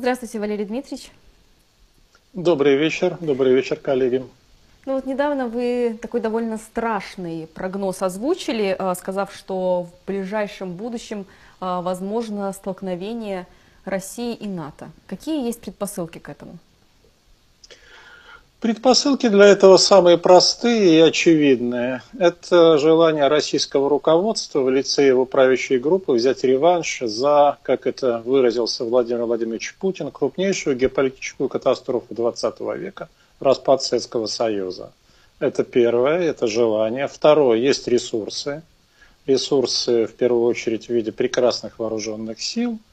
Здравствуйте, Валерий Дмитриевич. Добрый вечер, добрый вечер, коллеги. Ну вот недавно вы такой довольно страшный прогноз озвучили, э, сказав, что в ближайшем будущем э, возможно столкновение России и НАТО. Какие есть предпосылки к этому? Предпосылки для этого самые простые и очевидные. Это желание российского руководства в лице его правящей группы взять реванш за, как это выразился Владимир Владимирович Путин, крупнейшую геополитическую катастрофу XX века – распад Советского Союза. Это первое, это желание. Второе, есть ресурсы. Ресурсы, в первую очередь, в виде прекрасных вооруженных сил –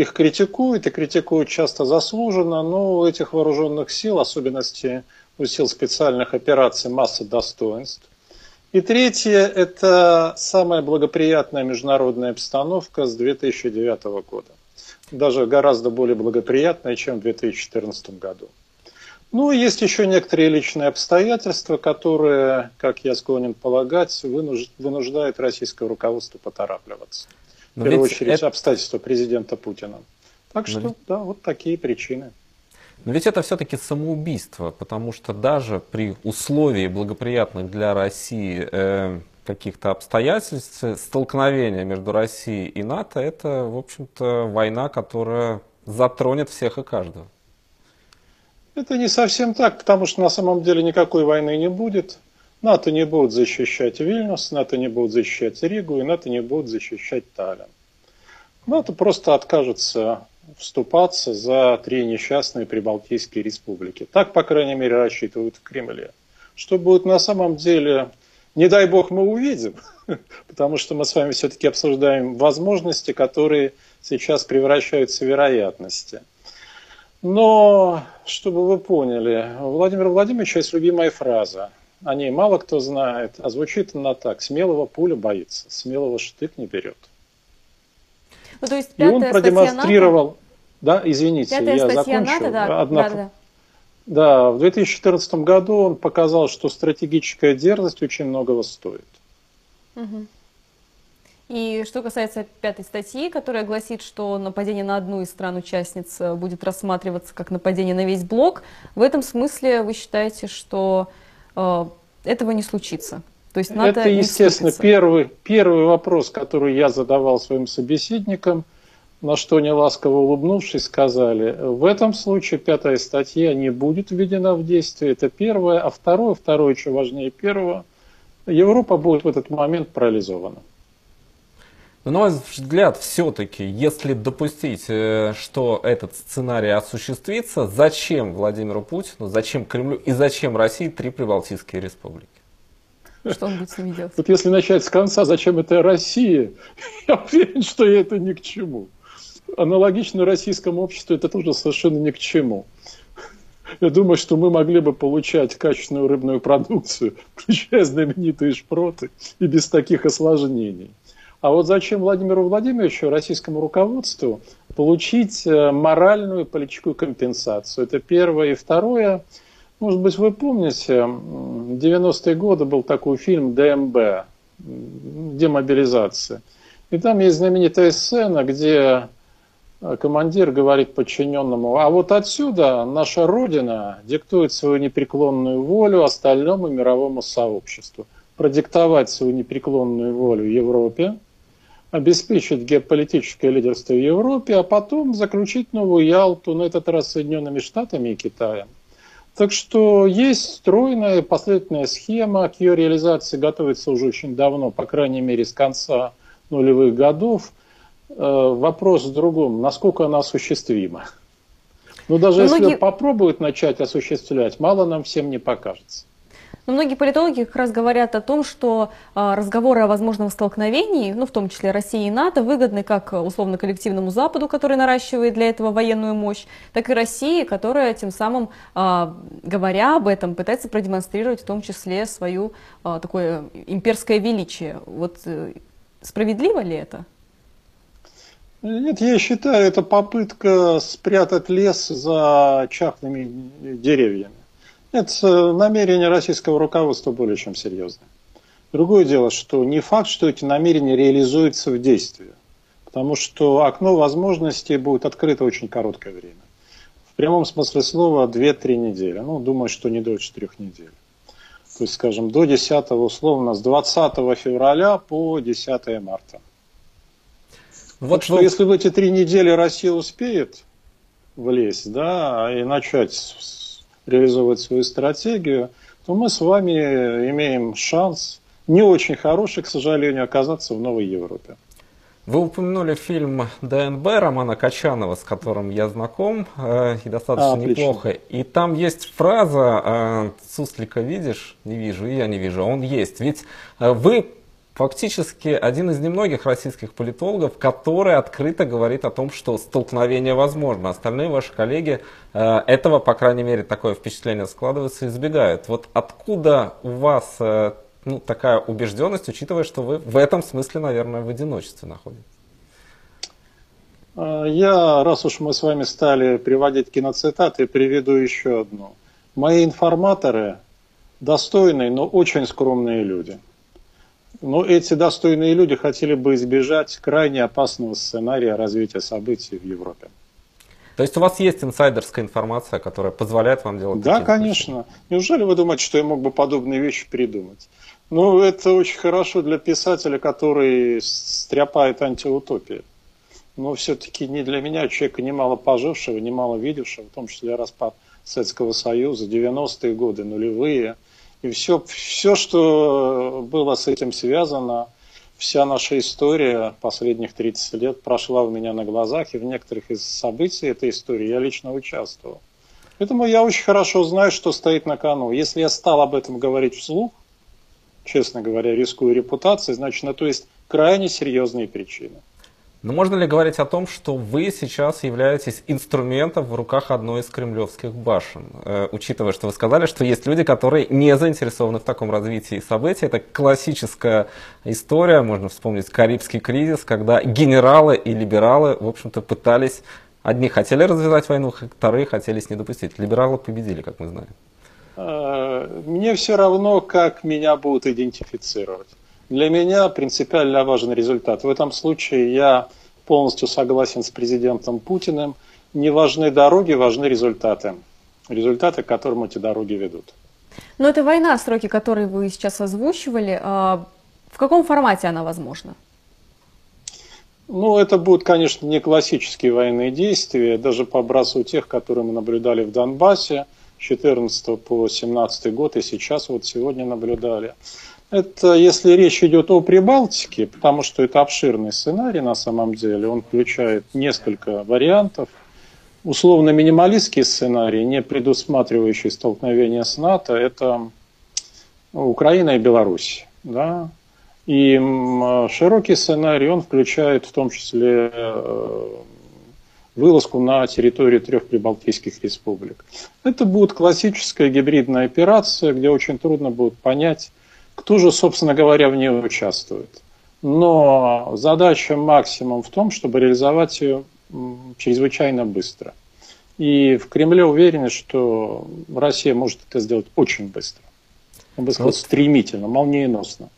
их критикуют, и критикуют часто заслуженно, но у этих вооруженных сил, особенности у сил специальных операций, масса достоинств. И третье – это самая благоприятная международная обстановка с 2009 года. Даже гораздо более благоприятная, чем в 2014 году. Ну, есть еще некоторые личные обстоятельства, которые, как я склонен полагать, вынуждают российское руководство поторапливаться. Но в первую очередь это... обстоятельства президента Путина. Так что, ведь... да, вот такие причины. Но ведь это все-таки самоубийство, потому что даже при условии благоприятных для России э, каких-то обстоятельств, столкновения между Россией и НАТО, это, в общем-то, война, которая затронет всех и каждого. Это не совсем так, потому что на самом деле никакой войны не будет. НАТО не будут защищать Вильнюс, НАТО не будут защищать Ригу, и НАТО не будут защищать Таллин. НАТО просто откажется вступаться за три несчастные прибалтийские республики. Так, по крайней мере, рассчитывают в Кремле. Что будет на самом деле, не дай бог мы увидим, потому что мы с вами все-таки обсуждаем возможности, которые сейчас превращаются в вероятности. Но, чтобы вы поняли, у Владимира Владимировича есть любимая фраза – о ней мало кто знает, а звучит она так. Смелого пуля боится, смелого штык не берет. Ну, то есть И он продемонстрировал... НАТО? Да, извините, пятая я закончу. НАТО, да, Одна... да, да. да, в 2014 году он показал, что стратегическая дерзость очень многого стоит. Угу. И что касается пятой статьи, которая гласит, что нападение на одну из стран-участниц э, будет рассматриваться как нападение на весь блок, в этом смысле вы считаете, что этого не случится. То есть НАТО Это, естественно, первый, первый вопрос, который я задавал своим собеседникам, на что они ласково улыбнувшись сказали, в этом случае пятая статья не будет введена в действие, это первое, а второе, второе еще важнее первого, Европа будет в этот момент парализована. Но, на мой взгляд, все-таки, если допустить, э, что этот сценарий осуществится, зачем Владимиру Путину, зачем Кремлю и зачем России три прибалтийские республики? Что он будет с ними делать? Вот если начать с конца, зачем это Россия, я уверен, что это ни к чему. Аналогично российскому обществу это тоже совершенно ни к чему. Я думаю, что мы могли бы получать качественную рыбную продукцию, включая знаменитые шпроты, и без таких осложнений. А вот зачем Владимиру Владимировичу, российскому руководству, получить э, моральную политическую компенсацию? Это первое. И второе, может быть, вы помните, в 90-е годы был такой фильм «ДМБ», «Демобилизация». И там есть знаменитая сцена, где э, командир говорит подчиненному, а вот отсюда наша Родина диктует свою непреклонную волю остальному мировому сообществу. Продиктовать свою непреклонную волю Европе – обеспечить геополитическое лидерство в Европе, а потом заключить новую Ялту, на этот раз Соединенными Штатами и Китаем. Так что есть стройная последовательная схема, к ее реализации готовится уже очень давно, по крайней мере с конца нулевых годов. Э, вопрос в другом, насколько она осуществима. Но даже Многие... если попробуют начать осуществлять, мало нам всем не покажется. Но многие политологи как раз говорят о том, что а, разговоры о возможном столкновении, ну, в том числе России и НАТО, выгодны как условно коллективному Западу, который наращивает для этого военную мощь, так и России, которая тем самым, а, говоря об этом, пытается продемонстрировать в том числе свое а, такое имперское величие. Вот э, справедливо ли это? Нет, я считаю, это попытка спрятать лес за чахлыми деревьями. Нет, намерения российского руководства более чем серьезные. Другое дело, что не факт, что эти намерения реализуются в действии, потому что окно возможностей будет открыто очень короткое время. прямом смысле слова 2-3 недели. Ну, думаю, что не дольше трех недель. То есть, скажем, до 10 условно, с 20 февраля по 10 марта. Вот так что, вы... если в эти три недели Россия успеет влезть, да, и начать реализовывать свою стратегию, то мы с вами имеем шанс, не очень хороший, к сожалению, оказаться в новой Европе. Вы упомянули фильм ДНБ Романа Качанова, с которым я знаком, э, и достаточно а, неплохо. И там есть фраза э, «Суслика видишь?» Не вижу, и я не вижу. Он есть. Ведь э, вы фактически один из немногих российских политологов, который открыто говорит о том, что столкновение возможно. Остальные ваши коллеги э, этого, по крайней мере, такое впечатление складывается, избегают. Вот откуда у вас э, ну, такая убежденность, учитывая, что вы в этом смысле, наверное, в одиночестве находитесь? А, я, раз уж мы с вами стали приводить киноцитаты, приведу еще одну. Мои информаторы достойные, но очень скромные люди. Но эти достойные люди хотели бы избежать крайне опасного сценария развития событий в Европе. То есть у вас есть инсайдерская информация, которая позволяет вам делать Да, конечно. Вещи? Неужели вы думаете, что я мог бы подобные вещи придумать? Ну, это очень хорошо для писателя, который стряпает антиутопии. Но все-таки не для меня, человека немало пожившего, немало видевшего, в том числе распад Советского Союза, 90-е годы, нулевые. И все, все, что было с этим связано, вся наша история последних 30 лет прошла у меня на глазах, и в некоторых из событий этой истории я лично участвовал. Поэтому я очень хорошо знаю, что стоит на кону. Если я стал об этом говорить вслух, честно говоря, рискую репутацией, значит, на то есть крайне серьезные причины. Но можно ли говорить о том, что вы сейчас являетесь инструментом в руках одной из кремлевских башен? Э, учитывая, что вы сказали, что есть люди, которые не заинтересованы в таком развитии событий. Это классическая история, можно вспомнить Карибский кризис, когда генералы и либералы, в общем-то, пытались... Одни хотели развязать войну, вторые хотели с ней допустить. Либералы победили, как мы знаем. Э, мне все равно, как меня будут идентифицировать. Для меня принципиально важен результат. В этом случае я полностью согласен с президентом Путиным. Не важны дороги, важны результаты. Результаты, к которым эти дороги ведут. Но это война, сроки которые вы сейчас озвучивали. А в каком формате она возможна? Ну, это будут, конечно, не классические военные действия, даже по образцу тех, которые мы наблюдали в Донбассе – 14 по 17 год и сейчас вот сегодня наблюдали. Это если речь идет о Прибалтике, потому что это обширный сценарий на самом деле, он включает несколько вариантов. Условно-минималистский сценарий, не предусматривающий столкновение с НАТО, это Украина и Беларусь. Да? И широкий сценарий, он включает в том числе э, вылазку на территорию трех прибалтийских республик. Это будет классическая гибридная операция, где очень трудно будет понять, кто же, собственно говоря, в ней участвует. Но задача максимум в том, чтобы реализовать ее чрезвычайно быстро. И в Кремле уверены, что Россия может это сделать очень быстро. Я бы сказал, стремительно, молниеносно.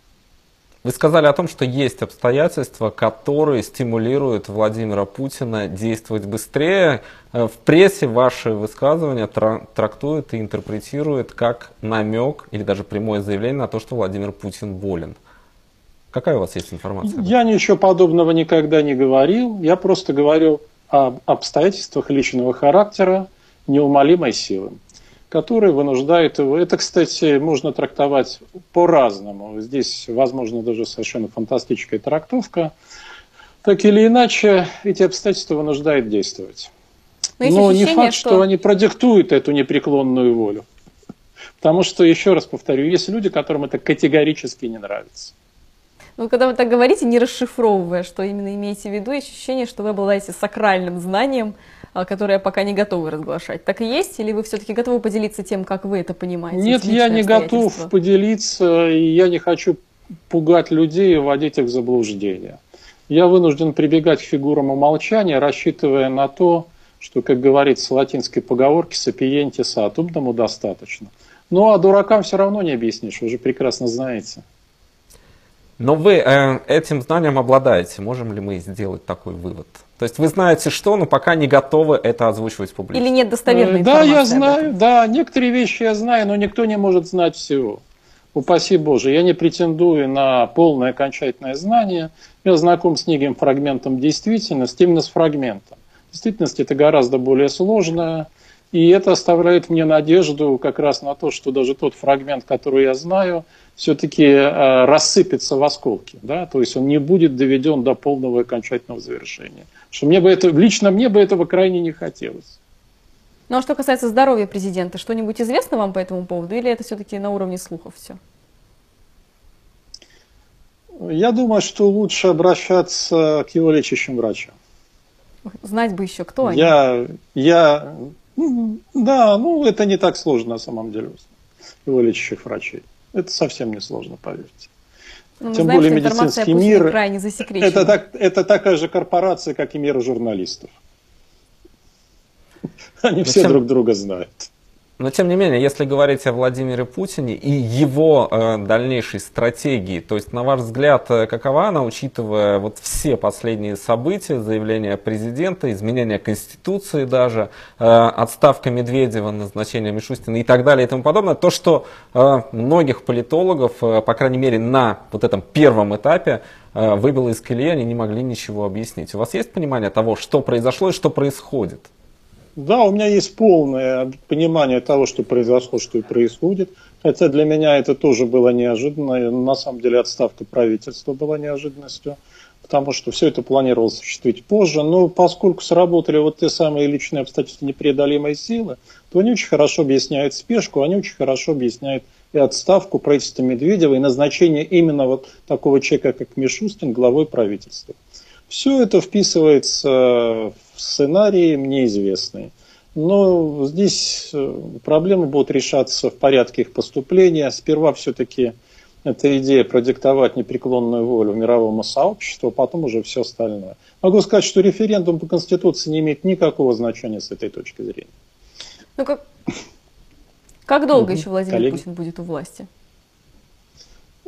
Вы сказали о том, что есть обстоятельства, которые стимулируют Владимира Путина действовать быстрее. Э, в прессе ваши высказывания трактуют и интерпретируют как намек или даже прямое заявление на то, что Владимир Путин болен. Какая у вас есть информация? Я ничего подобного никогда не говорил. Я просто говорю об обстоятельствах личного характера неумолимой силы которые вынуждают его. Это, кстати, можно трактовать по-разному. Здесь, возможно, даже совершенно фантастическая трактовка. Так или иначе, эти обстоятельства вынуждают действовать. Но, Но не факт, что... что они продиктуют эту непреклонную волю. Потому что, еще раз повторю, есть люди, которым это категорически не нравится. Ну, когда вы так говорите, не расшифровывая, что именно имеете в виду, ощущение, что вы обладаете сакральным знанием, а, которое пока не готовы разглашать. Так и есть? Или вы все-таки готовы поделиться тем, как вы это понимаете? Нет, я не готов поделиться, и я не хочу пугать людей и вводить их в заблуждение. Я вынужден прибегать к фигурам умолчания, рассчитывая на то, что, как говорится в латинской поговорке, сапиентис ад, умному достаточно. Ну, а дуракам все равно не объяснишь, вы же прекрасно знаете. Но вы э, этим знанием обладаете. Можем ли мы сделать такой вывод? То есть вы знаете что, но пока не готовы это озвучивать публично. Или нет достоверной э, Да, я знаю, да, некоторые вещи я знаю, но никто не может знать всего. Упаси Боже, я не претендую на полное окончательное знание. Я знаком с неким фрагментом действительности, именно с фрагментом. Действительность это гораздо более сложная. И это оставляет мне надежду как раз на то, что даже тот фрагмент, который я знаю, все-таки э, рассыпется в осколки. Да? То есть он не будет доведен до полного и окончательного завершения. Что мне бы это, лично мне бы этого крайне не хотелось. Ну а что касается здоровья президента, что-нибудь известно вам по этому поводу или это все-таки на уровне слухов все? Я думаю, что лучше обращаться к его лечащим врачам. Знать бы еще, кто они. Я, я, да, ну это не так сложно на самом деле. Его лечащих врачей. Это совсем не сложно, поверьте. Ну, Тем знаем, более медицинский мир крайне это, так, это такая же корпорация, как и мир журналистов. Они все друг друга знают. Но тем не менее, если говорить о Владимире Путине и его э, дальнейшей стратегии, то есть, на ваш взгляд, э, какова она, учитывая вот все последние события, заявления президента, изменения Конституции даже, э, отставка Медведева, назначение Мишустина и так далее и тому подобное, то, что э, многих политологов, э, по крайней мере, на вот этом первом этапе э, выбило из колеи, они не могли ничего объяснить. У вас есть понимание того, что произошло и что происходит? Да, у меня есть полное понимание того, что произошло, что и происходит. Хотя для меня это тоже было неожиданно. На самом деле отставка правительства была неожиданностью, потому что все это планировалось осуществить позже. Но поскольку сработали вот те самые личные обстоятельства непреодолимой силы, то они очень хорошо объясняют спешку, они очень хорошо объясняют и отставку правительства Медведева, и назначение именно вот такого человека, как Мишустин, главой правительства. Все это вписывается в сценарии мне известны. Но здесь э, проблемы будут решаться в порядке их поступления. Сперва все-таки эта идея продиктовать непреклонную волю мировому сообществу, а потом уже все остальное. Могу сказать, что референдум по Конституции не имеет никакого значения с этой точки зрения. Ну как, как долго угу. еще Владимир Коллеги? Путин будет у власти?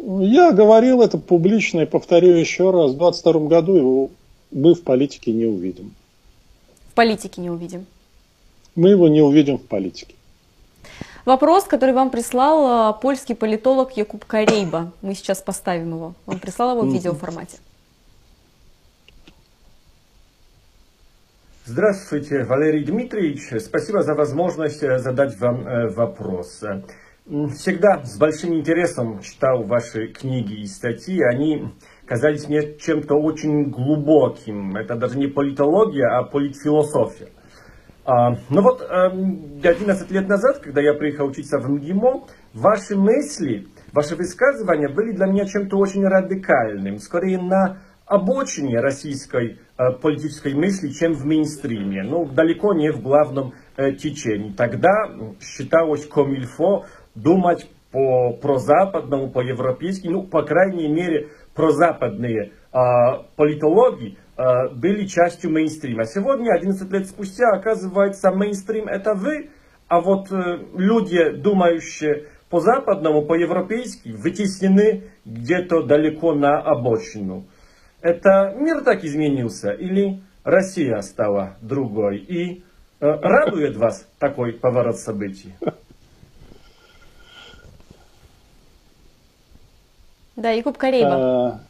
Я говорил это публично и повторю еще раз. В 2022 году его мы в политике не увидим. В политике не увидим? Мы его не увидим в политике. Вопрос, который вам прислал а, польский политолог Якуб Карейба. Мы сейчас поставим его. Он прислал его в видеоформате. Здравствуйте, Валерий Дмитриевич. Спасибо за возможность э, задать вам э, вопрос. Всегда с большим интересом читал ваши книги и статьи. Они казались мне чем-то очень глубоким. Это даже не политология, а политфилософия. А, ну вот, 11 эм, лет назад, когда я приехал учиться в МГИМО, ваши мысли, ваши высказывания были для меня чем-то очень радикальным. Скорее на обочине российской э, политической мысли, чем в мейнстриме. Ну, далеко не в главном э, течении. Тогда считалось комильфо думать по прозападному, по европейски, ну, по крайней мере, прозападные э, политологи э, были частью мейнстрима. Сегодня, 11 лет спустя, оказывается, мейнстрим это вы, а вот э, люди, думающие по-западному, по-европейски, вытеснены где-то далеко на обочину. Это мир так изменился или Россия стала другой? И э, радует вас такой поворот событий? Да, Якуб Карейба. А,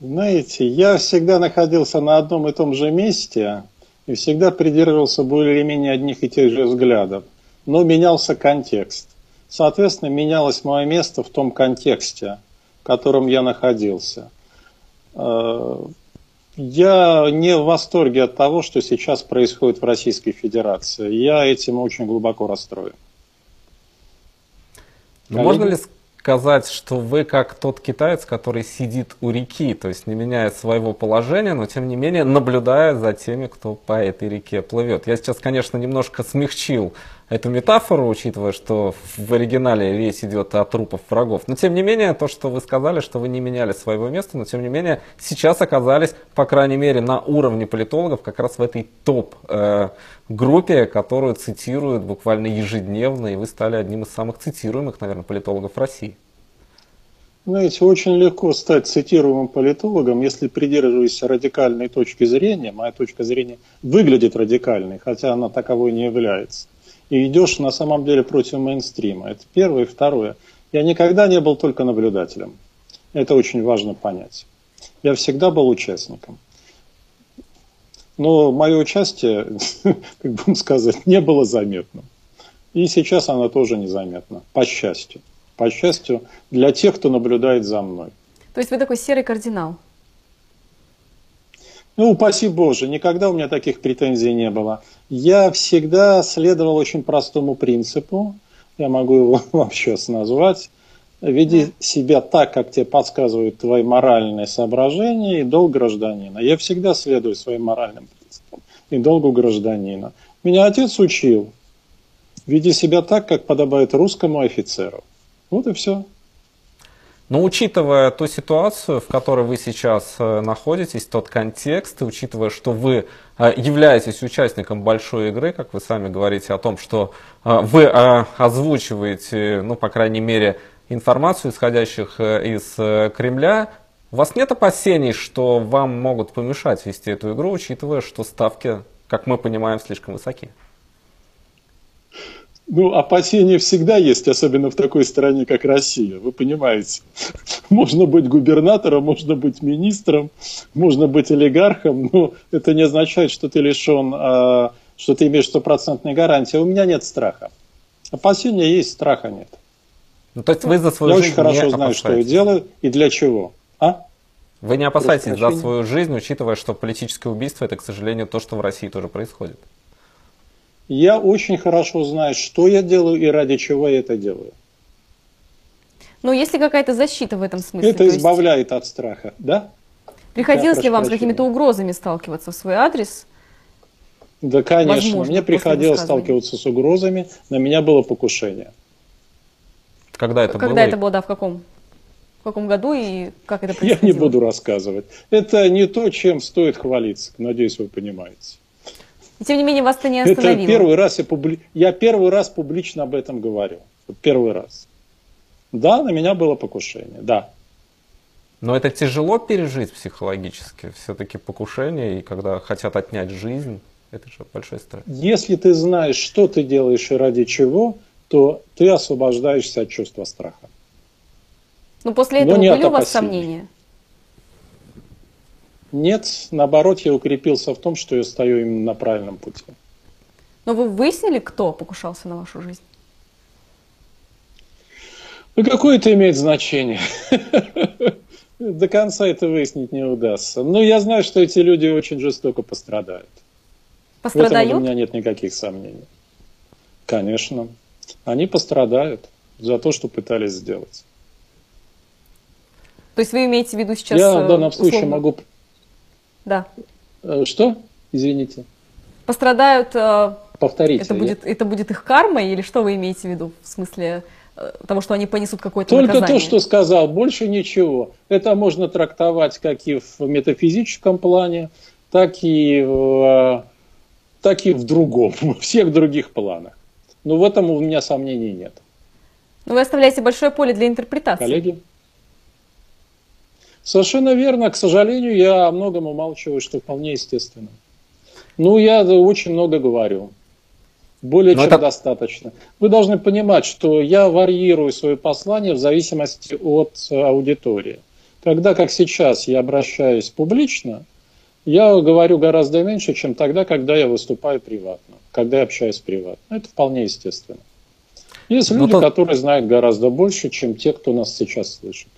знаете, я всегда находился на одном и том же месте и всегда придерживался более или менее одних и тех же взглядов. Но менялся контекст. Соответственно, менялось мое место в том контексте, в котором я находился. А, я не в восторге от того, что сейчас происходит в Российской Федерации. Я этим очень глубоко расстроен. Но можно ли сказать, что вы как тот китаец, который сидит у реки, то есть не меняет своего положения, но тем не менее наблюдая за теми, кто по этой реке плывет. Я сейчас, конечно, немножко смягчил эту метафору, учитывая, что в оригинале речь идет о трупах врагов. Но тем не менее, то, что вы сказали, что вы не меняли своего места, но тем не менее, сейчас оказались, по крайней мере, на уровне политологов как раз в этой топ-группе, э, которую цитируют буквально ежедневно, и вы стали одним из самых цитируемых, наверное, политологов России. Знаете, очень легко стать цитируемым политологом, если придерживаешься радикальной точки зрения. Моя точка зрения выглядит радикальной, хотя она таковой не является. И идешь на самом деле против мейнстрима. Это первое. И второе. Я никогда не был только наблюдателем. Это очень важно понять. Я всегда был участником. Но мое участие, как бы сказать, не было заметным. И сейчас оно тоже незаметно, по счастью по счастью, для тех, кто наблюдает за мной. То есть вы такой серый кардинал? Ну, упаси Боже, никогда у меня таких претензий не было. Я всегда следовал очень простому принципу, я могу его вам сейчас назвать. Веди себя так, как тебе подсказывают твои моральные соображения и долг гражданина. Я всегда следую своим моральным принципам и долгу гражданина. Меня отец учил, веди себя так, как подобает русскому офицеру. Вот и все. Но учитывая ту ситуацию, в которой вы сейчас э, находитесь, тот контекст, и учитывая, что вы э, являетесь участником большой игры, как вы сами говорите о том, что э, вы озвучиваете, ну, по крайней мере, информацию, исходящих из Кремля, у вас нет опасений, что вам могут помешать вести эту игру, учитывая, что ставки, как мы понимаем, слишком высоки? Ну, опасения всегда есть, особенно в такой стране, как Россия, вы понимаете. Можно быть губернатором, можно быть министром, можно быть олигархом, но это не означает, что ты лишен, а, что ты имеешь стопроцентной гарантии. У меня нет страха. Опасения есть, страха нет. Ну, то есть вы за свою я жизнь очень хорошо не знаю, что я делаю и для чего. А? Вы не опасаетесь за свою жизнь, учитывая, что политическое убийство это, к сожалению, то, что в России тоже происходит. Я очень хорошо знаю, что я делаю и ради чего я это делаю. Но есть ли какая-то защита в этом смысле? Это избавляет от страха, да? Приходилось ли вам с какими-то угрозами сталкиваться в свой адрес? Да, конечно. Возможно, Мне приходилось сталкиваться с угрозами. На меня было покушение. Когда это Когда было? это было, да, в каком? В каком году и как это происходило? Я не буду рассказывать. Это не то, чем стоит хвалиться. Надеюсь, вы понимаете. И тем не менее вас это не остановило. Это первый раз я, публи... я первый раз публично об этом говорю. Первый раз. Да, на меня было покушение, да. Но это тяжело пережить психологически. Все-таки покушение, и когда хотят отнять жизнь, это же большой стресс. Если ты знаешь, что ты делаешь и ради чего, то ты освобождаешься от чувства страха. Но после этого Но были у вас сомнения? Нет, наоборот, я укрепился в том, что я стою именно на правильном пути. Но вы выяснили, кто покушался на вашу жизнь? Ну, какое это имеет значение? До конца это выяснить не удастся. Но я знаю, что эти люди очень жестоко пострадают. Пострадают? В этом у меня нет никаких сомнений. Конечно. Они пострадают за то, что пытались сделать. То есть вы имеете в виду сейчас... Я в данном условно... случае могу да. Э, что? Извините. Пострадают... Э, Повторите. Это будет, это будет их карма или что вы имеете в виду в смысле э, того, что они понесут какое-то Только наказание? то, что сказал, больше ничего. Это можно трактовать как и в метафизическом плане, так и в, так и в другом, в всех других планах. Но в этом у меня сомнений нет. Но вы оставляете большое поле для интерпретации. Коллеги? Совершенно верно. К сожалению, я о многом умалчиваю, что вполне естественно. Ну, я очень много говорю. Более Но чем это... достаточно. Вы должны понимать, что я варьирую свое послание в зависимости от аудитории. Когда, как сейчас, я обращаюсь публично, я говорю гораздо меньше, чем тогда, когда я выступаю приватно, когда я общаюсь приватно. Это вполне естественно. Есть ну, люди, то... которые знают гораздо больше, чем те, кто нас сейчас слышит.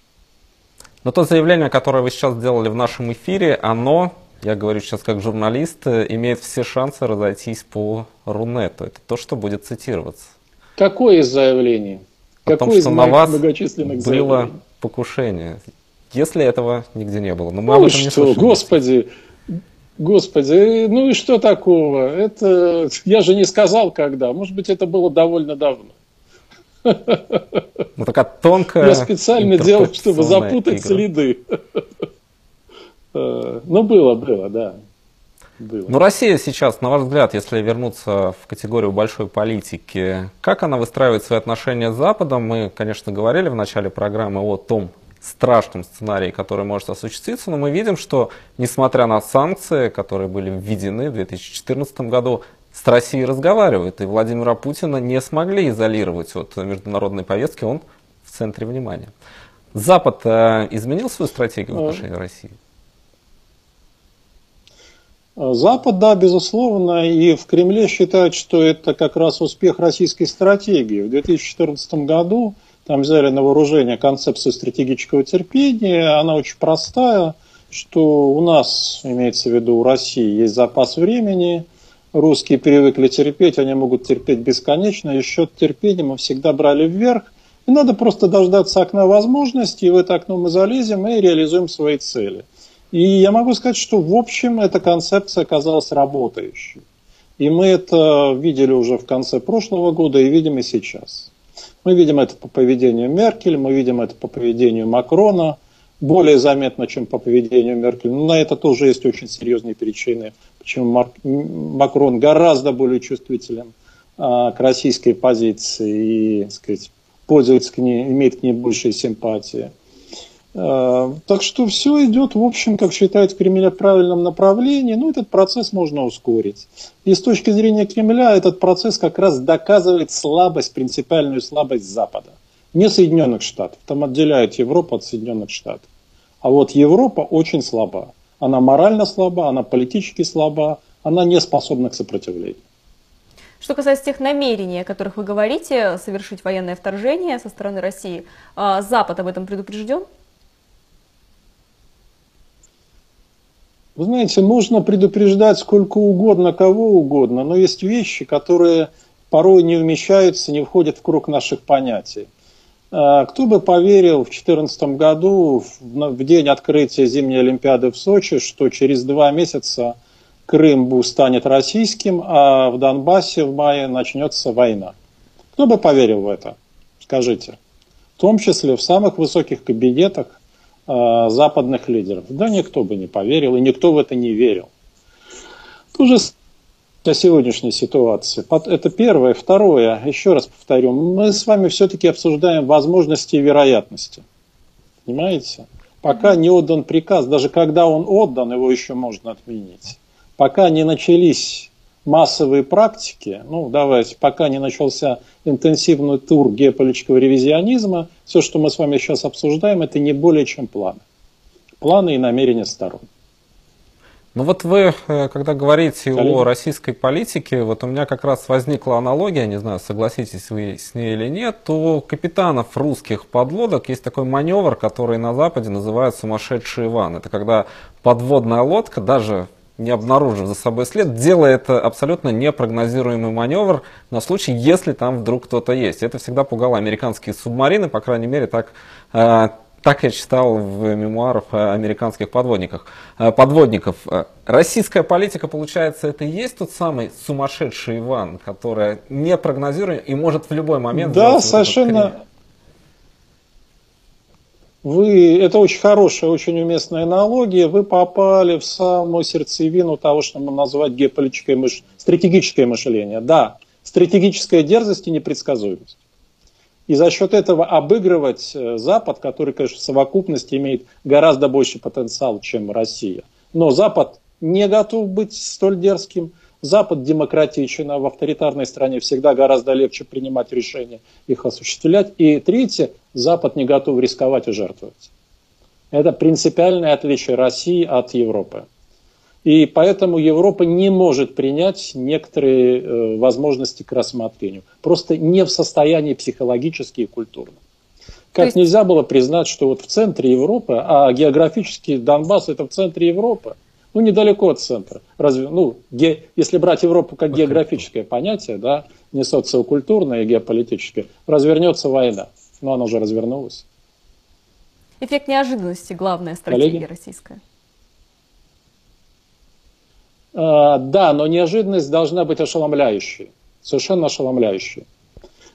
Но то заявление, которое вы сейчас сделали в нашем эфире, оно, я говорю сейчас как журналист, имеет все шансы разойтись по Рунету. Это то, что будет цитироваться. Какое из заявлений? О том, что на вас было заявлений? покушение. Если этого нигде не было. Но мы ну об этом что, не господи, господи, ну и что такого? Это я же не сказал когда. Может быть, это было довольно давно. Ну такая тонкая. Я специально делал, чтобы запутать игра. следы. Э, ну, было, было, да. Было. Ну, Россия сейчас, на ваш взгляд, если вернуться в категорию большой политики, как она выстраивает свои отношения с Западом? Мы, конечно, говорили в начале программы о том страшном сценарии, который может осуществиться, но мы видим, что несмотря на санкции, которые были введены в 2014 году, с Россией разговаривают, и Владимира Путина не смогли изолировать от международной повестки, он в центре внимания. Запад э, изменил свою стратегию в отношении России? Запад, да, безусловно, и в Кремле считают, что это как раз успех российской стратегии. В 2014 году там взяли на вооружение концепцию стратегического терпения, она очень простая, что у нас, имеется в виду у России, есть запас времени, русские привыкли терпеть, они могут терпеть бесконечно, и счет терпения мы всегда брали вверх, и надо просто дождаться окна возможностей, и в это окно мы залезем и реализуем свои цели – и я могу сказать, что в общем эта концепция оказалась работающей. И мы это видели уже в конце прошлого года и видим и сейчас. Мы видим это по поведению Меркель, мы видим это по поведению Макрона, более заметно, чем по поведению Меркель. Но на это тоже есть очень серьезные причины, почему Макрон гораздо более чувствителен а, к российской позиции и, сказать, пользуется к ней, имеет к ней большие симпатии. Э, так что все идет, в общем, как считает Кремль, в правильном направлении. Ну, этот процесс можно ускорить. И с точки зрения Кремля этот процесс как раз доказывает слабость, принципиальную слабость Запада. Не Соединенных Штатов. Там отделяют Европу от Соединенных Штатов. А вот Европа очень слаба. Она морально слаба, она политически слаба, она не способна к сопротивлению. Что касается тех намерений, о которых вы говорите, совершить военное вторжение со стороны России, а Запад об этом предупрежден? Вы знаете, можно предупреждать сколько угодно, кого угодно, но есть вещи, которые порой не вмещаются, не входят в круг наших понятий. А, кто бы поверил в 2014 году, в день открытия зимней Олимпиады в Сочи, что через два месяца Крым станет российским, а в Донбассе в мае начнется война? Кто бы поверил в это? Скажите. В том числе в самых высоких кабинетах Э, западных лидеров. Да никто бы не поверил, и никто в это не верил. Тоже о сегодняшней ситуации. Это первое. Второе, еще раз повторю, мы с вами все-таки обсуждаем возможности и вероятности. Понимаете? Пока не отдан приказ, даже когда он отдан, его еще можно отменить. Пока не начались массовые практики, ну давайте, пока не начался интенсивный тур геополитического ревизионизма, все, что мы с вами сейчас обсуждаем, это не более чем планы. Планы и намерения сторон. Ну вот вы, э, когда говорите Коллеги. о российской политике, вот у меня как раз возникла аналогия, не знаю, согласитесь вы с ней или нет, у капитанов русских подлодок есть такой маневр, который на Западе называют сумасшедший Иван. Это когда подводная лодка, даже не обнаружив за собой след, делает абсолютно непрогнозируемый маневр на случай, если там вдруг кто-то есть. Это всегда пугало американские субмарины, по крайней мере, так, э, так я читал в мемуарах американских подводников. Э, подводников. Российская политика, получается, это и есть тот самый сумасшедший Иван, который непрогнозируем и может в любой момент... Да, совершенно... Вы, это очень хорошая, очень уместная аналогия. Вы попали в самую сердцевину того, что мы называть геополитическое мыш... стратегическое мышление. Да, стратегическая дерзость и непредсказуемость. И за счет этого обыгрывать э, Запад, который, конечно, в совокупности имеет гораздо больше потенциал, чем Россия. Но Запад не готов быть столь дерзким – Запад демократичен, а в авторитарной стране всегда гораздо легче принимать решения, их осуществлять. И третье, Запад не готов рисковать и жертвовать. Это принципиальное отличие России от Европы. И поэтому Европа не может принять некоторые э, возможности к рассмотрению. Просто не в состоянии психологически и культурно. Как есть... нельзя было признать, что вот в центре Европы, а географически Донбасс это в центре Европы, ну, недалеко от центра. Разве, ну, ге, если брать Европу как географическое понятие, да, не социокультурное и геополитическое, развернется война. Но она уже развернулась. Эффект неожиданности – главная стратегия Коллеги? российская. А, да, но неожиданность должна быть ошеломляющей. Совершенно ошеломляющей.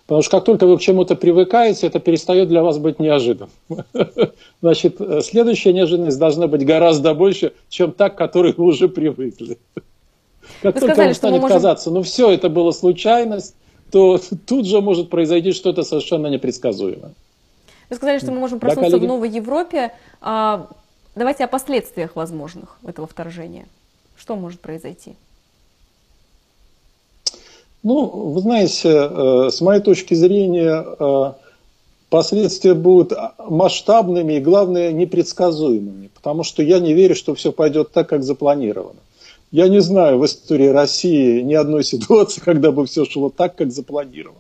Потому что как только вы к чему-то привыкаете, это перестает для вас быть неожиданным. Значит, следующая неожиданность должна быть гораздо больше, чем та, к которой вы уже привыкли. Как вы только сказали, вам станет можем... казаться, ну все, это была случайность, то тут же может произойти что-то совершенно непредсказуемое. Вы сказали, что мы можем проснуться да, в новой Европе. А, давайте о последствиях возможных этого вторжения. Что может произойти? Ну, вы знаете, э, с моей точки зрения, э, последствия будут масштабными и, главное, непредсказуемыми, потому что я не верю, что все пойдет так, как запланировано. Я не знаю в истории России ни одной ситуации, когда бы все шло так, как запланировано.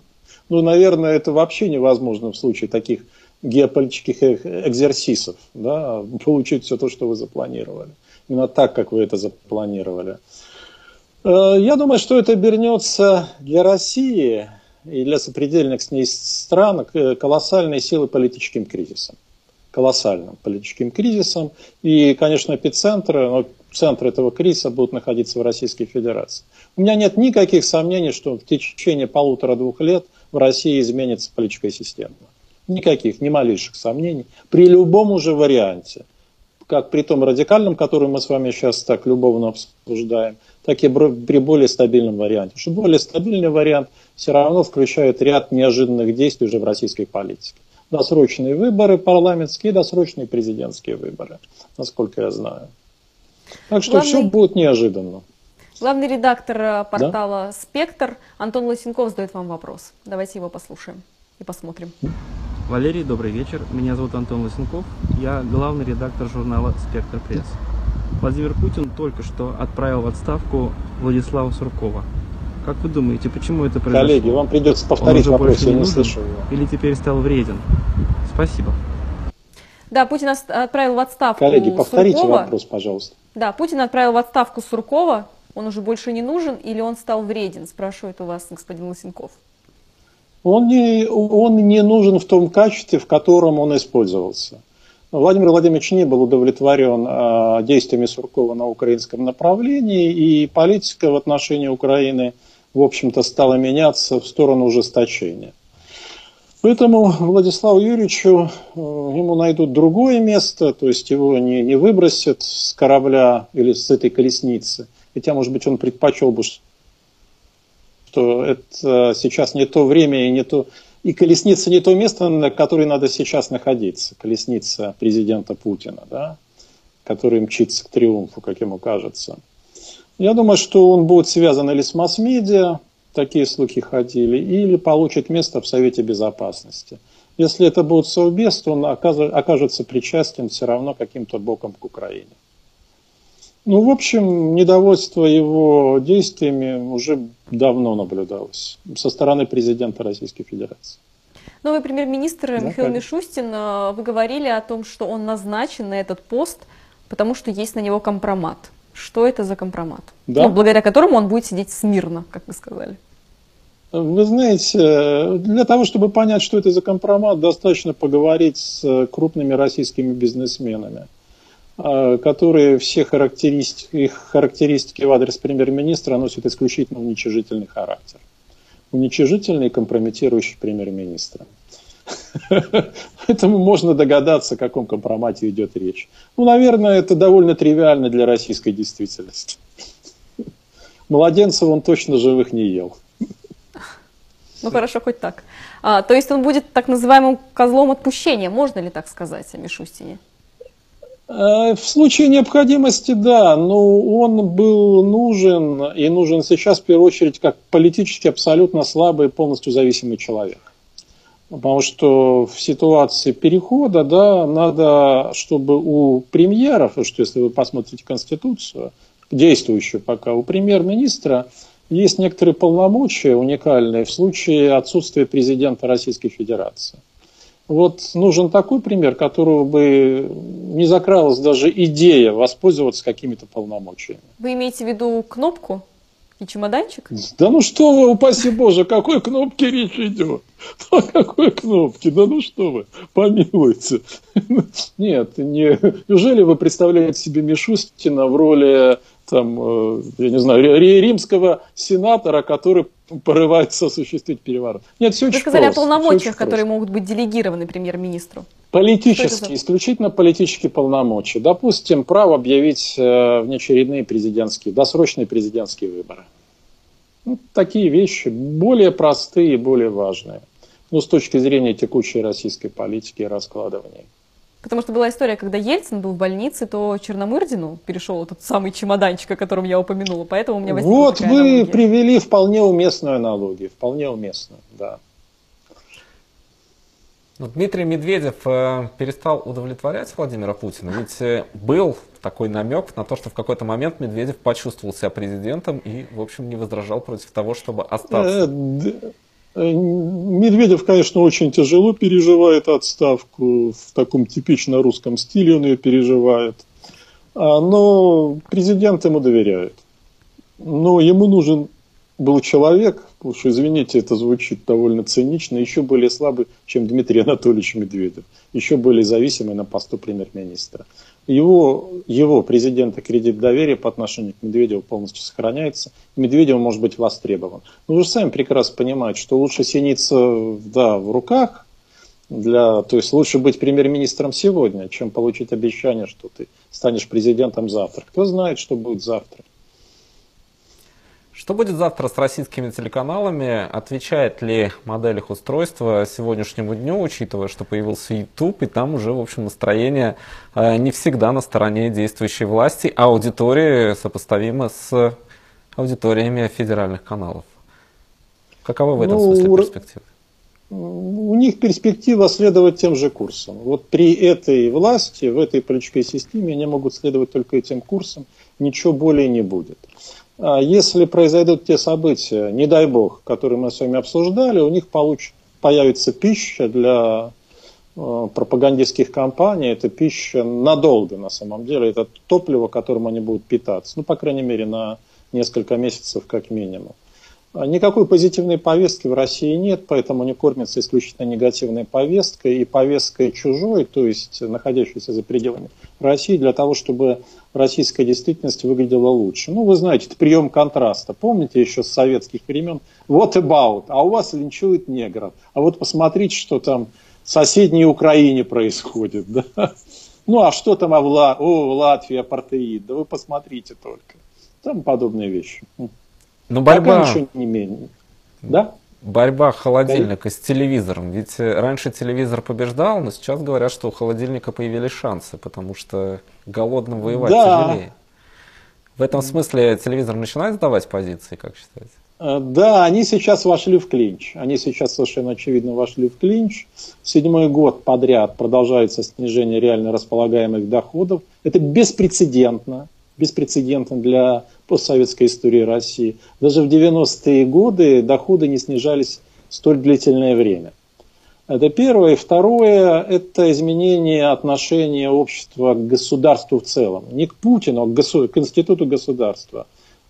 Ну, наверное, это вообще невозможно в случае таких геополитических экзерсисов, да, получить все то, что вы запланировали. Именно так, как вы это запланировали. Э, я думаю, что это обернется для России и для сопредельных с ней стран колоссальной силы политическим кризисом. Колоссальным политическим кризисом. И, конечно, эпицентр, ну, центр этого кризиса будут находиться в Российской Федерации. У меня нет никаких сомнений, что в течение полутора-двух лет в России изменится политическая система. Никаких, ни малейших сомнений. При любом уже варианте. Как при том радикальном, который мы с вами сейчас так любовно обсуждаем, так и при более стабильном варианте. Что более стабильный вариант все равно включает ряд неожиданных действий уже в российской политике. Досрочные выборы парламентские, досрочные президентские выборы, насколько я знаю. Так что Главный... все будет неожиданно. Главный редактор э, портала да? «Спектр» Антон Лосенков задает вам вопрос. Давайте его послушаем и посмотрим. Валерий, добрый вечер. Меня зовут Антон Лосенков. Я главный редактор журнала «Спектр пресс». Владимир Путин только что отправил в отставку Владислава Суркова. Как вы думаете, почему это произошло? Коллеги, вам придется повторить вопрос, я не слышу его. Или теперь стал вреден? Спасибо. Да, Путин отправил в отставку Коллеги, повторите Суркова. вопрос, пожалуйста. Да, Путин отправил в отставку Суркова. Он уже больше не нужен или он стал вреден, спрашивает у вас господин Лысенков. Он не, он не нужен в том качестве, в котором он использовался. Владимир Владимирович не был удовлетворен э, действиями Суркова на украинском направлении, и политика в отношении Украины, в общем-то, стала меняться в сторону ужесточения. Поэтому Владиславу Юрьевичу э, ему найдут другое место, то есть его не, не выбросят с корабля или с этой колесницы. Хотя, может быть, он предпочел бы, что это сейчас не то время и не то и колесница не то место, на которое надо сейчас находиться. Колесница президента Путина, да, который мчится к триумфу, как ему кажется. Я думаю, что он будет связан или с масс-медиа, такие слухи ходили, или получит место в Совете Безопасности. Если это будет совбез, то он окажется причастен все равно каким-то боком к Украине. Ну, в общем, недовольство его действиями уже давно наблюдалось со стороны президента Российской Федерации. Новый премьер-министр да, Михаил конечно. Мишустин, э, вы говорили о том, что он назначен на этот пост, потому что есть на него компромат. Что это за компромат? Да. Ну, благодаря которому он будет сидеть смирно, как вы сказали. Вы знаете, для того, чтобы понять, что это за компромат, достаточно поговорить с крупными российскими бизнесменами. А, которые все характеристики, их характеристики в адрес премьер-министра носят исключительно уничижительный характер. Уничижительный и компрометирующий премьер-министра. Поэтому можно догадаться, о каком компромате идет речь. Ну, наверное, это довольно тривиально для российской действительности. Младенцев он точно живых не ел. Ну хорошо, хоть так. А, то есть он будет так называемым козлом отпущения, можно ли так сказать о Мишустине? Э, в случае необходимости, да, но он был нужен и нужен сейчас в первую очередь как политически абсолютно слабый, полностью зависимый человек. Потому что в ситуации перехода, да, надо, чтобы у премьеров, что если вы посмотрите Конституцию, действующую пока, у премьер-министра есть некоторые полномочия уникальные в случае отсутствия президента Российской Федерации. Вот нужен такой пример, которого бы не закралась даже идея воспользоваться какими-то полномочиями. Вы имеете в виду кнопку и чемоданчик? Да ну что вы, упаси Боже, какой кнопке речь идет? О какой кнопке? Да ну что вы, помилуйте. Нет, не... неужели вы представляете себе Мишустина в роли там, э, я не знаю, римского сенатора, который порывается осуществить переворот. Нет, все Вы очень сказали просто, о полномочиях, которые могут быть делегированы премьер-министру. Политические, исключительно политические полномочия. Допустим, право объявить э, внеочередные президентские, досрочные президентские выборы. Ну, такие вещи более простые и более важные. ну, с точки зрения текущей российской политики и раскладывания. Потому что была история, когда Ельцин был в больнице, то Черномырдину перешел этот самый чемоданчик, о котором я упомянула, поэтому у меня возникла Вот вы аналогия. привели вполне уместную аналогию, вполне уместную, да. Ну, Дмитрий Медведев э, перестал удовлетворять Владимира Путина, ведь э, был такой намек на то, что в какой-то момент Медведев почувствовал себя президентом и, в общем, не возражал против того, чтобы остаться. Э, Медведев, конечно, очень тяжело переживает отставку, в таком типично русском стиле он ее переживает, А, но президент ему доверяет. Но ему нужен был человек, уж извините, это звучит довольно цинично, еще более слабый, чем Дмитрий Анатольевич Медведев, еще более зависимый на посту премьер-министра. Его, его президента кредит доверия по отношению к Медведеву полностью сохраняется. Медведев может быть востребован. Но вы же сами прекрасно понимаете, что лучше синиться да, в руках, для, то есть лучше быть премьер-министром сегодня, чем получить обещание, что ты станешь президентом завтра. Кто знает, что будет завтра. Что будет завтра с российскими телеканалами? Отвечает ли модель их устройства сегодняшнему дню, учитывая, что появился YouTube, и там уже, в общем, настроение э, не всегда на стороне действующей власти, а аудитории сопоставимы с аудиториями федеральных каналов. Каковы в этом Ну, смысле перспективы? у них перспектива следовать тем же курсом. Вот при этой власти, в этой политической системе они могут следовать только этим курсом, ничего более не будет. А если произойдут те события, не дай бог, которые мы с вами обсуждали, у них получ- появится пища для э, пропагандистских кампаний, это пища надолго на самом деле, это топливо, которым они будут питаться, ну, по крайней мере, на несколько месяцев как минимум. А Никакой позитивной повестки в России нет, поэтому они кормятся исключительно негативной повесткой и повесткой чужой, то есть находящейся за пределами России, для того, чтобы российская действительность выглядела лучше. Ну, вы знаете, это прием контраста. Помните еще с советских времен? Вот about, а у вас линчуют негров. А вот посмотрите, что там в соседней Украине происходит. Да? Ну, а что там о, Вла... О, в Латвии апартеид? Да вы посмотрите только. Там подобные вещи. Но Пока борьба, ничего не менее. Да? борьба холодильника с телевизором. Ведь э, раньше телевизор побеждал, но сейчас говорят, что у холодильника появились шансы, потому что голодным воевать Да. тяжелее. В этом смысле телевизор начинает сдавать позиции, как считаете? Э, Да, они сейчас вошли в клинч. Они сейчас совершенно очевидно вошли в клинч. Седьмой год подряд продолжается снижение реально располагаемых доходов. Это беспрецедентно. Беспрецедентно для постсоветской истории России. Даже в 90-е годы доходы не снижались столь длительное время. Это первое. И второе – это изменение отношения общества к государству в целом. Не к Путину, а к, госу- к институту государства.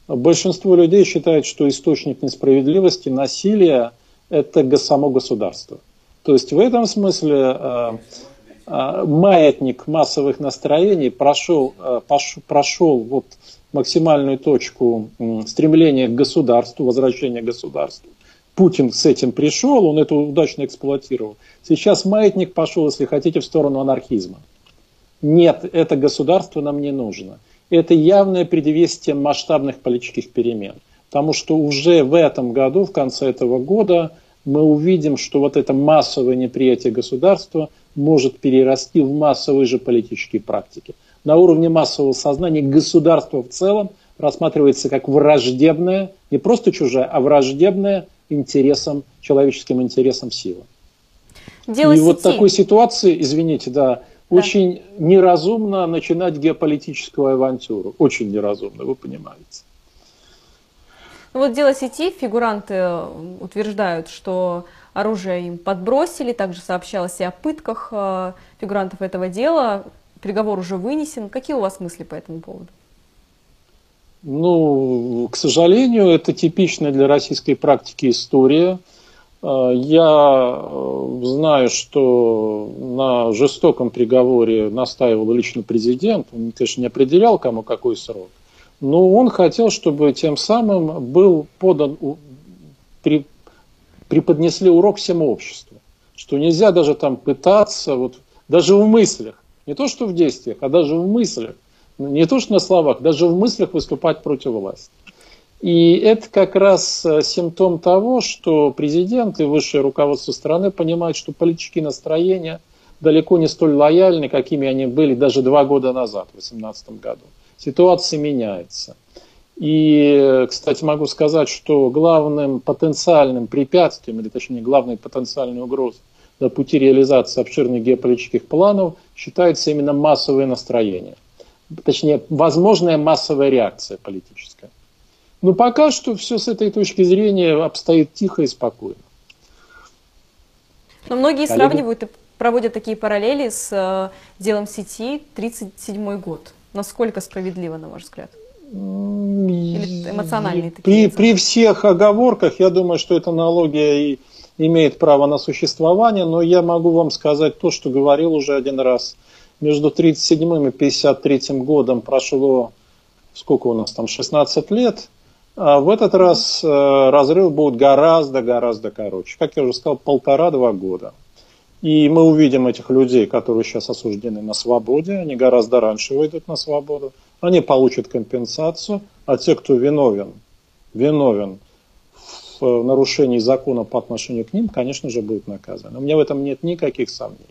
Большинство людей считает, что источник несправедливости, насилия – это само государство. То есть в этом смысле э, маятник массовых настроений прошел, э, пош- прошел вот максимальную точку стремления к государству, возвращения к государству. Путин с этим пришел, он это удачно эксплуатировал. Сейчас маятник пошел, если хотите, в сторону анархизма. Нет, это государство нам не нужно. Это явное предвестие масштабных политических перемен. Потому что уже в этом году, в конце этого года, мы увидим, что вот это массовое неприятие государства может перерасти в массовые же политические практики. На уровне массового сознания государство в целом рассматривается как враждебное, не просто чужая, а враждебное интересам, человеческим интересам сила. Дело И сети. вот такой ситуации, извините, да, очень неразумно начинать геополитическую авантюру. Очень неразумно, вы понимаете. Ну вот дело сети, фигуранты э, утверждают, что оружие им подбросили, также сообщалось и о пытках э, фигурантов этого дела. Приговор уже вынесен. Какие у вас мысли по этому поводу? Ну, к сожалению, это типичная для российской практики история. Э, Я знаю, что на жестоком приговоре настаивал лично президент. Он, конечно, не определял, кому какой срок. Но он хотел, чтобы тем самым был подан, при- преподнесли урок всему обществу. Что нельзя даже там пытаться, вот, даже в мыслях, не то что в действиях, а даже в мыслях, не то что на словах, даже в мыслях выступать против власти. И это как раз э, симптом того, что президент и высшее руководство страны понимают, что политические настроения далеко не столь лояльны, какими они были даже два года назад, в 2018 году. Ситуация меняется. И, кстати, могу сказать, что главным потенциальным препятствием, или точнее главной потенциальной угрозой на пути реализации обширных геополитических планов считается именно массовое настроение. Точнее, возможная массовая реакция политическая. Но пока что все с этой точки зрения обстоит тихо и спокойно. Но многие Коллеги? сравнивают и проводят такие параллели с э, делом сети 1937 год. Насколько справедливо, на ваш взгляд? Или эмоциональные такие? При, при всех оговорках, я думаю, что эта аналогия и имеет право на существование, но я могу вам сказать то, что говорил уже один раз. Между 1937 и 1953 годом прошло, сколько у нас там, 16 лет, а в этот раз э, разрыв будет гораздо-гораздо короче. Как я уже сказал, полтора-два года. И мы увидим этих людей, которые сейчас осуждены на свободе, они гораздо раньше выйдут на свободу, они получат компенсацию, а те, кто виновен, виновен в нарушении закона по отношению к ним, конечно же, будут наказаны. У меня в этом нет никаких сомнений.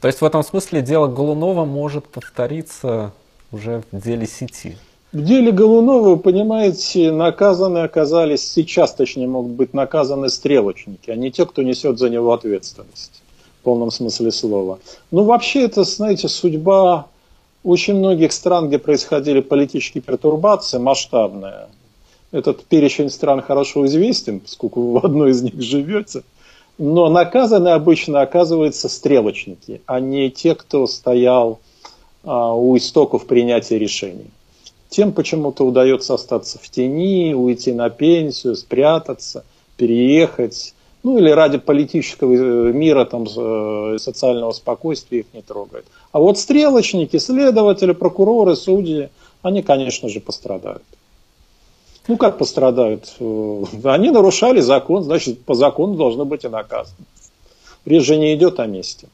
То есть в этом смысле дело Голунова может повториться уже в деле сети? В деле Голунова, понимаете, наказаны оказались, сейчас точнее могут быть наказаны стрелочники, а не те, кто несет за него ответственность в полном смысле слова. Ну, вообще, это, знаете, судьба очень многих стран, где происходили политические пертурбации, масштабная. Этот перечень стран хорошо известен, поскольку вы в одной из них живете. Но наказаны обычно оказываются стрелочники, а не те, кто стоял а, у истоков принятия решений. Тем почему-то удается остаться в тени, уйти на пенсию, спрятаться, переехать. Ну или ради политического э, мира, там, э, социального спокойствия их не трогает. А вот стрелочники, следователи, прокуроры, судьи, они, конечно же, пострадают. Ну, как пострадают? Э, они нарушали закон, значит, по закону должны быть и наказаны. Речь же не идет о месте.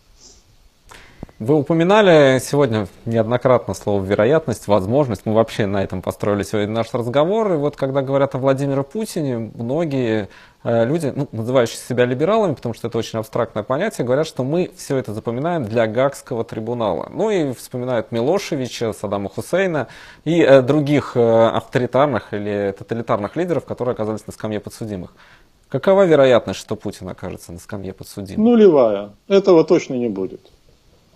Вы упоминали сегодня неоднократно слово «вероятность», «возможность». Мы вообще на этом построили сегодня наш разговор. И вот когда говорят о Владимире Путине, многие э, люди, ну, называющие себя либералами, потому что это очень абстрактное понятие, говорят, что мы все это запоминаем для Гагского трибунала. Ну и вспоминают Милошевича, Саддама Хусейна и э, других э, авторитарных или тоталитарных лидеров, которые оказались на скамье подсудимых. Какова вероятность, что Путин окажется на скамье подсудимых? Нулевая. Этого точно не будет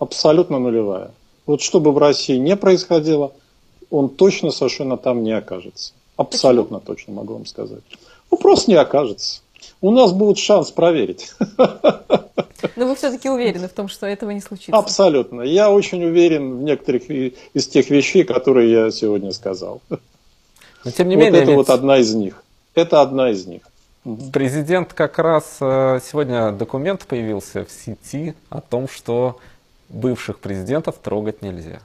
абсолютно нулевая. Вот что бы в России не происходило, он точно совершенно там не окажется. Абсолютно Почему? точно могу вам сказать. Ну, просто не окажется. У нас будет шанс проверить. Но вы все-таки уверены в том, что этого не случится? Абсолютно. Я очень уверен в некоторых из тех вещей, которые я сегодня сказал. Но тем не менее, вот это ведь... вот одна из них. Это одна из них. Президент как раз э, сегодня документ появился в сети о том, что бывших президентов трогать нельзя.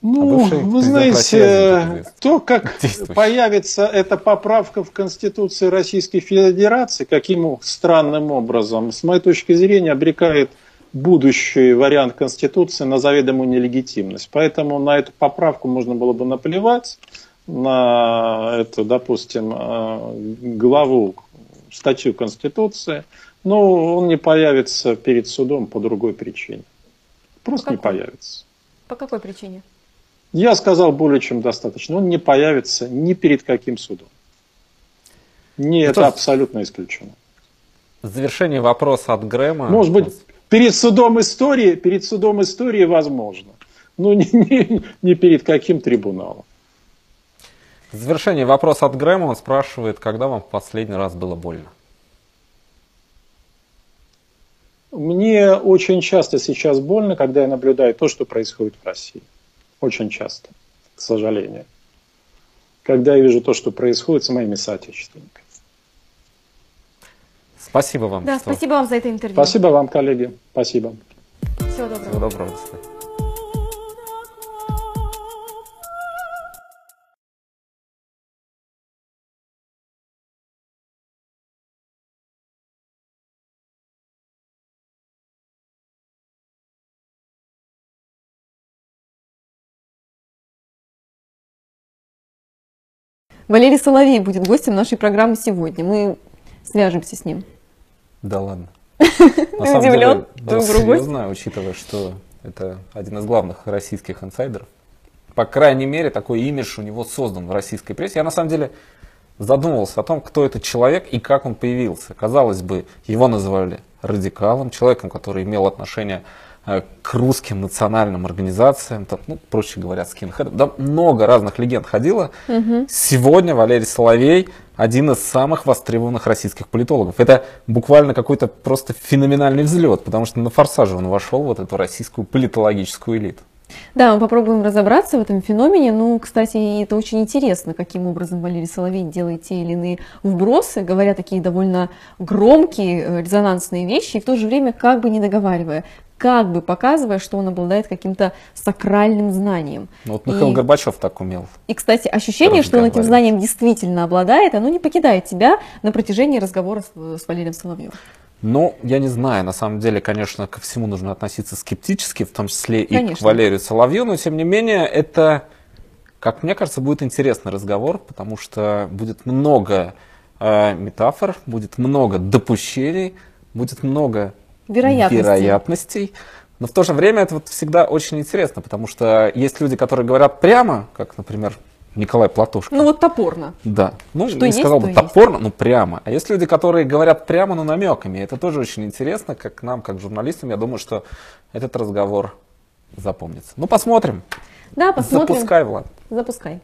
Ну, а вы знаете, то, как появится эта поправка в Конституции Российской Федерации, каким странным образом, с моей точки зрения, обрекает будущий вариант Конституции на заведомую нелегитимность. Поэтому на эту поправку можно было бы наплевать, на эту, допустим, э, главу, статью Конституции – но он не появится перед судом по другой причине. Просто по не появится. По какой причине? Я сказал более чем достаточно. Он не появится ни перед каким судом. Не, это, это абсолютно исключено. Завершение вопроса от Грэма. Может быть, перед судом истории, перед судом истории возможно. Но не, не, не перед каким трибуналом. Завершение вопроса от Грэма. Он спрашивает, когда вам в последний раз было больно? Мне очень часто сейчас больно, когда я наблюдаю то, что происходит в России. Очень часто, к сожалению. Когда я вижу то, что происходит с моими соотечественниками. Спасибо вам. Да, что... спасибо вам за это интервью. Спасибо вам, коллеги. Спасибо. Всего доброго. Всего доброго. Валерий Соловей будет гостем нашей программы сегодня. Мы свяжемся с ним. Да ладно. Ты удивлен? Да, серьезно, учитывая, что это один из главных российских инсайдеров. По крайней мере, такой имидж у него создан в российской прессе. Я на самом деле задумывался о том, кто этот человек и как он появился. Казалось бы, его называли радикалом, человеком, который имел отношение э, к русским национальным организациям, там, ну, проще говоря, скинхед. Да, много разных легенд ходило. Угу. Сегодня Валерий Соловей один из самых востребованных российских политологов. Это буквально какой-то просто феноменальный взлет, потому что на форсаже он вошел вот эту российскую политологическую элиту. Да, мы попробуем разобраться в этом феномене. Ну, кстати, это очень интересно, каким образом Валерий Соловей делает те или иные вбросы, говоря такие довольно громкие, э, резонансные вещи, и в то же время как бы не договаривая как бы показывая, что он обладает каким-то сакральным знанием. Ну, вот Михаил и, Горбачев так умел. И, кстати, ощущение, что он этим знанием действительно обладает, оно не покидает тебя на протяжении разговора с, с Валерием Соловьевым. Ну, я не знаю, на самом деле, конечно, ко всему нужно относиться скептически, в том числе конечно. и к Валерию Соловью, но тем не менее это, как мне кажется, будет интересный разговор, потому что будет много э, метафор, будет много допущений, будет много вероятностей. вероятностей. Но в то же время это вот всегда очень интересно, потому что есть люди, которые говорят прямо, как, например, Николай Платошкин. Ну вот топорно. Да. Ну, что не есть, сказал бы топорно, есть. но прямо. А есть люди, которые говорят прямо, но намеками. Это тоже очень интересно, как нам, как журналистам. Я думаю, что этот разговор запомнится. Ну, посмотрим. Да, посмотрим. Запускай, Влад. Запускай.